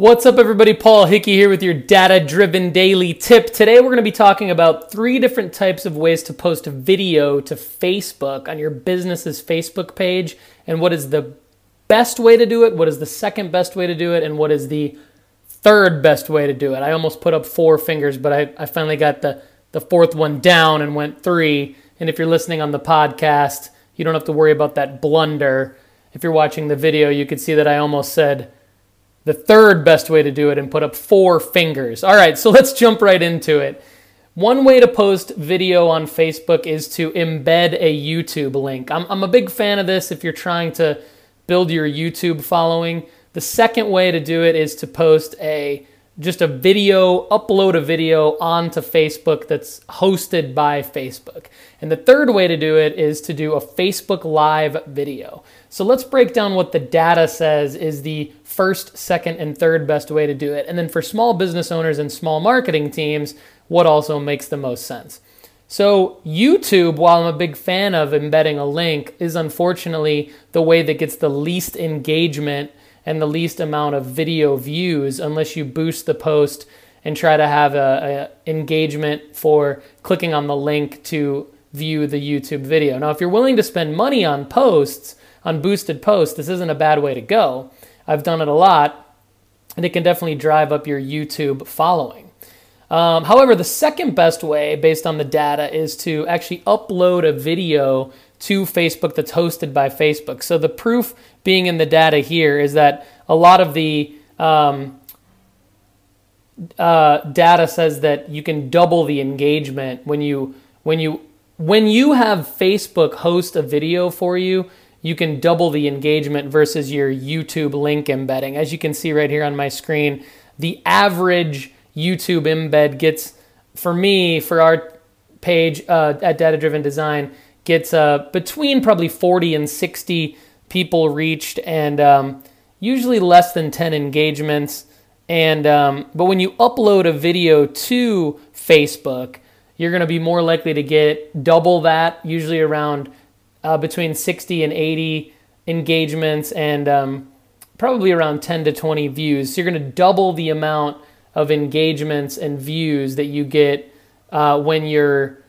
What's up, everybody? Paul Hickey here with your data driven daily tip. Today, we're going to be talking about three different types of ways to post a video to Facebook on your business's Facebook page, and what is the best way to do it, what is the second best way to do it, and what is the third best way to do it. I almost put up four fingers, but I, I finally got the, the fourth one down and went three. And if you're listening on the podcast, you don't have to worry about that blunder. If you're watching the video, you could see that I almost said, the third best way to do it and put up four fingers. All right, so let's jump right into it. One way to post video on Facebook is to embed a YouTube link. I'm, I'm a big fan of this if you're trying to build your YouTube following. The second way to do it is to post a just a video, upload a video onto Facebook that's hosted by Facebook. And the third way to do it is to do a Facebook Live video. So let's break down what the data says is the first, second, and third best way to do it. And then for small business owners and small marketing teams, what also makes the most sense. So, YouTube, while I'm a big fan of embedding a link, is unfortunately the way that gets the least engagement and the least amount of video views unless you boost the post and try to have a, a, engagement for clicking on the link to view the YouTube video. Now, if you're willing to spend money on posts, on boosted posts, this isn't a bad way to go. I've done it a lot, and it can definitely drive up your YouTube following. Um, however, the second best way, based on the data, is to actually upload a video to Facebook that's hosted by Facebook. So the proof being in the data here is that a lot of the um, uh, data says that you can double the engagement when you when you when you have Facebook host a video for you. You can double the engagement versus your YouTube link embedding. As you can see right here on my screen, the average YouTube embed gets, for me, for our page uh, at Data Driven Design, gets uh, between probably 40 and 60 people reached and um, usually less than 10 engagements. And um, but when you upload a video to Facebook, you're going to be more likely to get double that, usually around uh, between 60 and 80 engagements and um, probably around 10 to 20 views. So you're going to double the amount of engagements and views that you get uh, when you're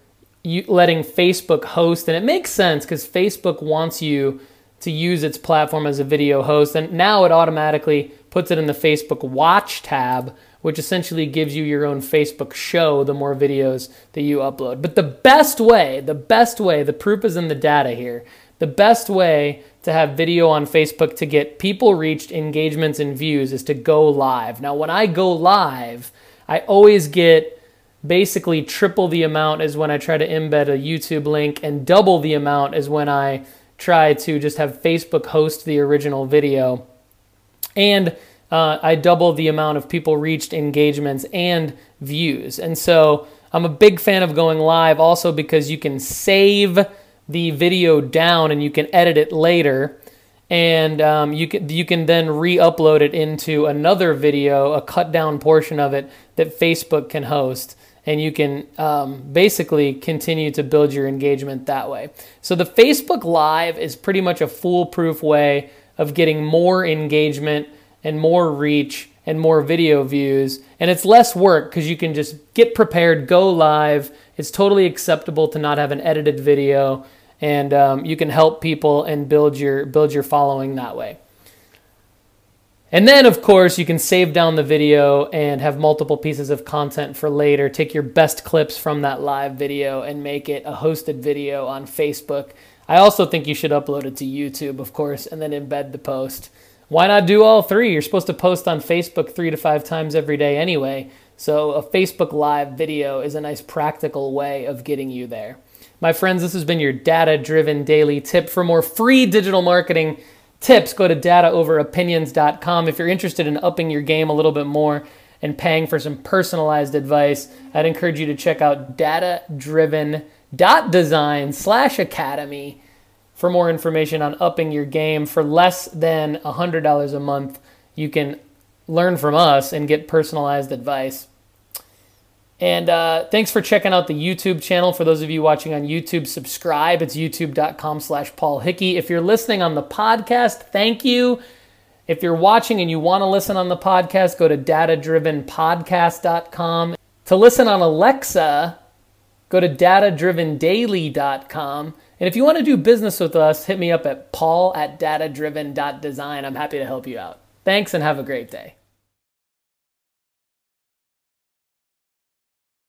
you, letting Facebook host, and it makes sense because Facebook wants you to use its platform as a video host, and now it automatically puts it in the Facebook Watch tab, which essentially gives you your own Facebook show the more videos that you upload. But the best way, the best way, the proof is in the data here. The best way to have video on Facebook to get people reached, engagements, and views is to go live. Now, when I go live, I always get basically triple the amount as when I try to embed a YouTube link, and double the amount as when I try to just have Facebook host the original video. And uh, I double the amount of people reached, engagements, and views. And so I'm a big fan of going live also because you can save the video down and you can edit it later. And um, you can you can then re-upload it into another video, a cut down portion of it that Facebook can host and you can um, basically continue to build your engagement that way. So the Facebook Live is pretty much a foolproof way of getting more engagement and more reach and more video views. And it's less work because you can just get prepared, go live. It's totally acceptable to not have an edited video, and um, you can help people and build your build your following that way. And then, of course, you can save down the video and have multiple pieces of content for later. Take your best clips from that live video and make it a hosted video on Facebook. I also think you should upload it to YouTube, of course, and then embed the post. Why not do all three? You're supposed to post on Facebook three to five times every day anyway. So, a Facebook Live video is a nice practical way of getting you there. My friends, this has been your data driven daily tip for more free digital marketing tips, go to dataoveropinions.com. If you're interested in upping your game a little bit more and paying for some personalized advice, I'd encourage you to check out datadriven.design slash academy for more information on upping your game. For less than $100 a month, you can learn from us and get personalized advice. And uh, thanks for checking out the YouTube channel. For those of you watching on YouTube, subscribe. It's youtube.com slash Paul Hickey. If you're listening on the podcast, thank you. If you're watching and you want to listen on the podcast, go to datadrivenpodcast.com. To listen on Alexa, go to datadrivendaily.com. And if you want to do business with us, hit me up at paul at datadriven.design. I'm happy to help you out. Thanks and have a great day.